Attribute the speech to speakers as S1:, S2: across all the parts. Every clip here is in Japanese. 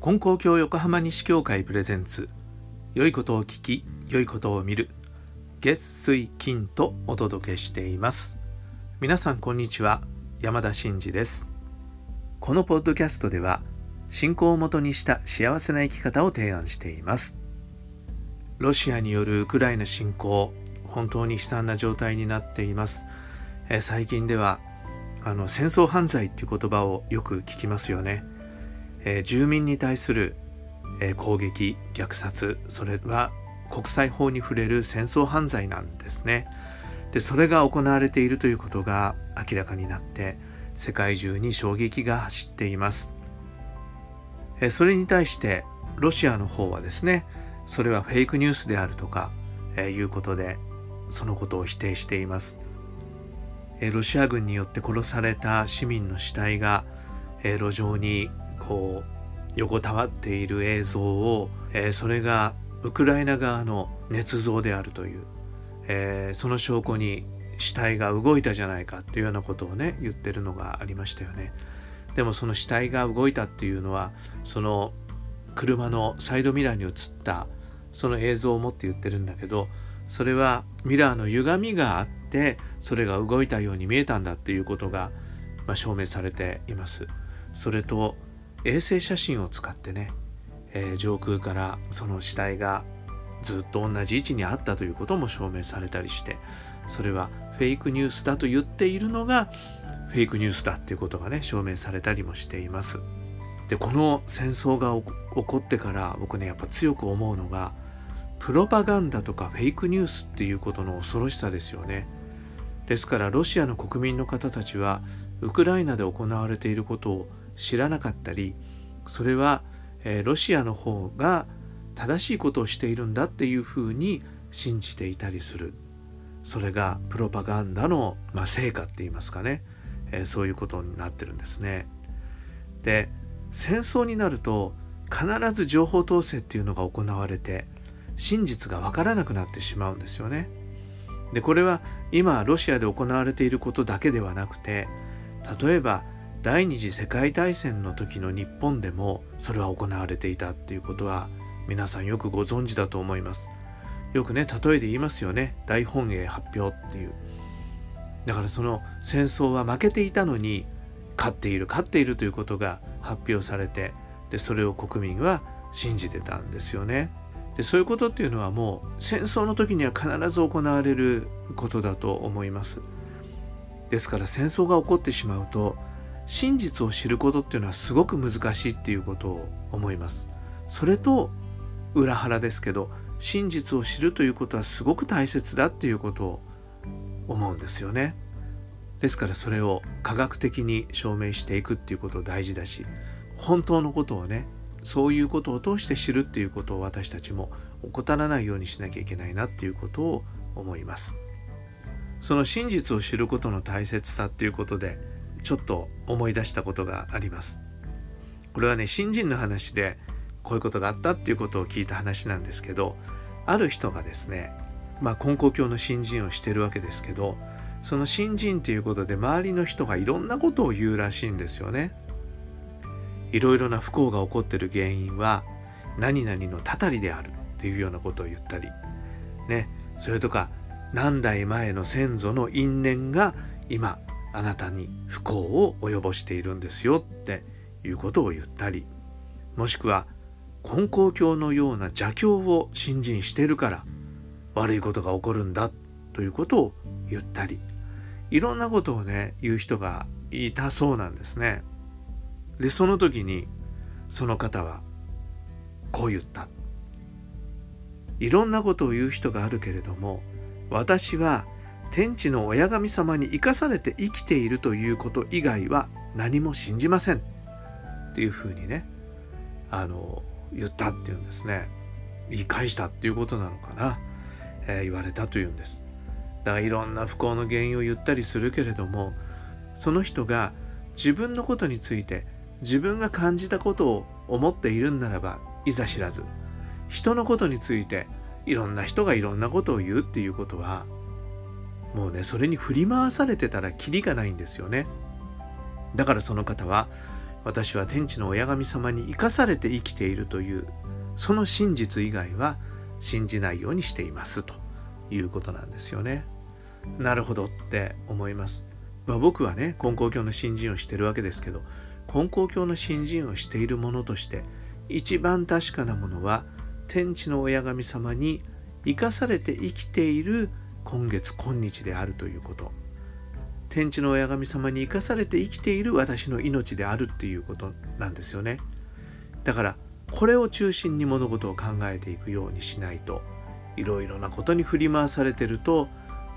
S1: 金光教横浜西教会プレゼンツ良いことを聞き良いことを見る月水金とお届けしています。皆さんこんにちは山田真嗣です。このポッドキャストでは信仰をもとにした幸せな生き方を提案しています。ロシアによるウクライナ侵攻本当に悲惨な状態になっています。え最近ではあの戦争犯罪っていう言葉をよく聞きますよね。えー、住民に対する、えー、攻撃虐殺それは国際法に触れる戦争犯罪なんですね。でそれが行われているということが明らかになって世界中に衝撃が走っています、えー、それに対してロシアの方はですねそれはフェイクニュースであるとか、えー、いうことでそのことを否定しています、えー、ロシア軍によって殺された市民の死体が、えー、路上にこう横たわっている映像を、えー、それがウクライナ側の捏造であるという、えー、その証拠に死体が動いたじゃないかっていうようなことをね言ってるのがありましたよね。でもその死体が動いたっていうのはその車のサイドミラーに映ったその映像を持って言ってるんだけどそれはミラーの歪みがあってそれが動いたように見えたんだっていうことが、まあ、証明されています。それと衛星写真を使ってね、えー、上空からその死体がずっと同じ位置にあったということも証明されたりしてそれはフェイクニュースだと言っているのがフェイクニュースだっていうことがね証明されたりもしていますでこの戦争が起こってから僕ねやっぱ強く思うのがプロパガンダとかフェイクニュースっていうことの恐ろしさですよねですからロシアの国民の方たちはウクライナで行われていることを知らなかったりそれは、え、ロシアの方が正しいことをしているんだっていうふうに信じていたりするそれがプロパガンダの、ま、成果って言いますかね、え、そういうことになってるんですね。で戦争になると必ず情報統制っていうのが行われて真実が分からなくなってしまうんですよね。でこれは今ロシアで行われていることだけではなくて例えば第二次世界大戦の時の日本でもそれは行われていたっていうことは皆さんよくご存知だと思います。よくね例えで言いますよね。大本営発表っていう。だからその戦争は負けていたのに勝っている勝っているということが発表されてでそれを国民は信じてたんですよね。でそういうことっていうのはもう戦争の時には必ず行われることだと思いますですから戦争が起こってしまうと真実を知ることっていうのはすごく難しいっていうことを思います。それと裏腹ですけど真実を知るということはすごく大切だっていうことを思うんですよね。ですからそれを科学的に証明していくっていうこと大事だし本当のことをねそういうことを通して知るっていうことを私たちも怠らないようにしなきゃいけないなっていうことを思います。その真実を知ることの大切さっていうことでちょっと思い出したことがありますこれはね新人の話でこういうことがあったっていうことを聞いた話なんですけどある人がですねまあ根高教の新人をしてるわけですけどその新人っていうことで周りの人がいろんなことを言うらしいんですよねいろいろな不幸が起こってる原因は何々のたたりであるっていうようなことを言ったりねそれとか何代前の先祖の因縁が今あなたに不幸を及ぼしているんですよっていうことを言ったりもしくは根高教のような邪教を信心しているから悪いことが起こるんだということを言ったりいろんなことをね言う人がいたそうなんですね。でその時にその方はこう言った。いろんなことを言う人があるけれども私は天地の親神様に生かされて生きているということ以外は何も信じません。っていうふうにねあの言ったっていうんですね。言い返したっていうことなのかな、えー、言われたというんです。だからいろんな不幸の原因を言ったりするけれどもその人が自分のことについて自分が感じたことを思っているんならばいざ知らず人のことについていろんな人がいろんなことを言うっていうことはもうねそれに振り回されてたらキリがないんですよねだからその方は私は天地の親神様に生かされて生きているというその真実以外は信じないようにしていますということなんですよね。なるほどって思います。まあ、僕はね根高教の新人をしてるわけですけど根高教の新人をしているものとして一番確かなものは天地の親神様に生かされて生きている今月今日であるということ。天地の親神様に生かされて生きている私の命であるっていうことなんですよね。だからこれを中心に物事を考えていくようにしないといろいろなことに振り回されてると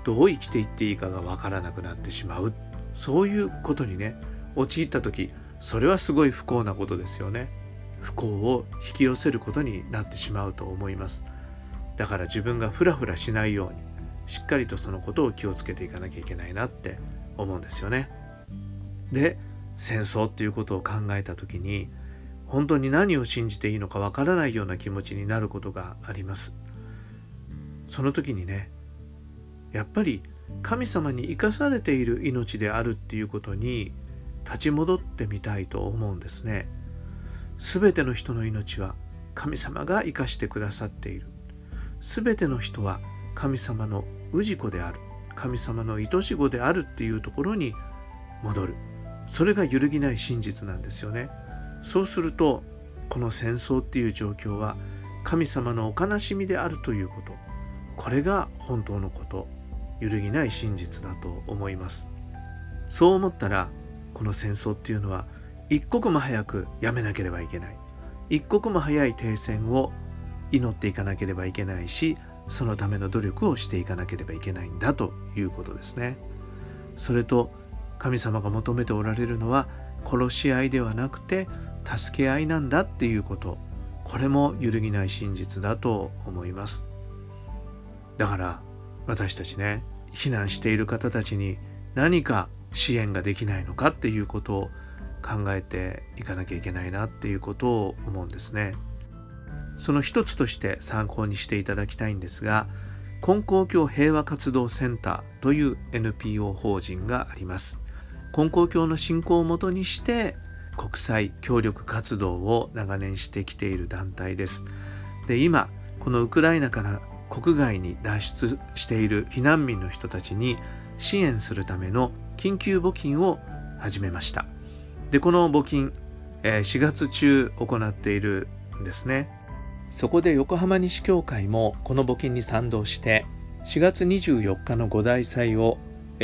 S1: どう生きていっていいかがわからなくなってしまう。そういうことにね陥った時それはすごい不幸なことですよね不幸を引き寄せることになってしまうと思いますだから自分がフラフラしないようにしっかりとそのことを気をつけていかなきゃいけないなって思うんですよね。で戦争っていうことを考えた時に本当に何を信じていいのかわからないような気持ちになることがあります。その時にねやっぱり神様に生かされている命であるっていうことに立ち戻ってみたいと思うんですね。すべての人の命は神様が生かしてくださっている。すべての人は神様の氏子である。神様の愛し子であるっていうところに戻るそれが揺るぎない真実なんですよねそうするとこの戦争っていう状況は神様のお悲しみであるということこれが本当のこと揺るぎない真実だと思いますそう思ったらこの戦争っていうのは一刻も早くやめなければいけない。一刻も早い停戦を祈っていかなければいけないしそのための努力をしていかなければいけないんだということですね。それと神様が求めておられるのは殺し合いではなくて助け合いなんだっていうこと。これも揺るぎない真実だと思います。だから私たちね避難している方たちに何か支援ができないのかっていうことを考えていかなきゃいけないなっていうことを思うんですね。その一つとして参考にしていただきたいんですが根高教平和活動センターという NPO 法人があります根高教の信仰をもとにして国際協力活動を長年してきている団体ですで今このウクライナから国外に脱出している避難民の人たちに支援するための緊急募金を始めました。でこの募金4月中行っているんですね。そこで横浜西教会もこの募金に賛同して4月24日の五大祭を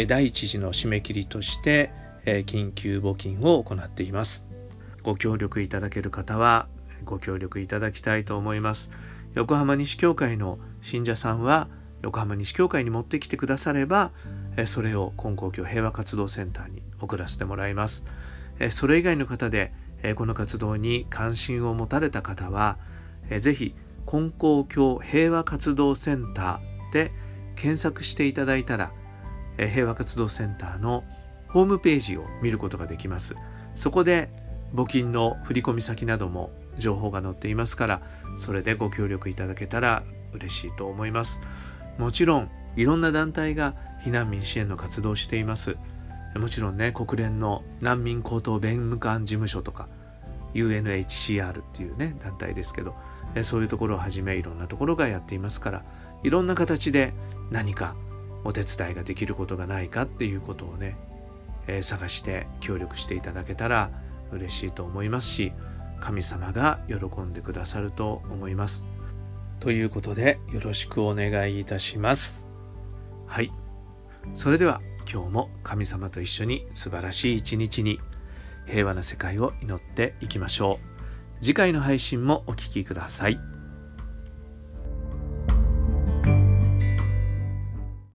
S1: 第一次の締め切りとして緊急募金を行っています。ご協力いただける方はご協力いただきたいと思います。横浜西教会の信者さんは横浜西教会に持ってきてくださればそれを金光教平和活動センターに送らせてもらいますそれ以外の方でこの活動に関心を持たれた方はえー、ぜひ金光教平和活動センターで検索していただいたら、平和活動センターのホームページを見ることができます。そこで募金の振込先なども情報が載っていますからそれでご協力いただけたら嬉しいと思いますもちろんいろんな団体が避難民支援の活動をしていますもちろんね国連の難民高等弁務官事務所とか UNHCR っていうね団体ですけどそういうところをはじめいろんなところがやっていますからいろんな形で何かお手伝いができることがないかっていうことをね、探して協力していただけたら嬉しいと思いますし神様が喜んでくださると思います。ということでよろしくお願いいたします。はい。それでは今日も神様と一緒に素晴らしい一日に平和な世界を祈っていきましょう。次回の配信もお聴きください。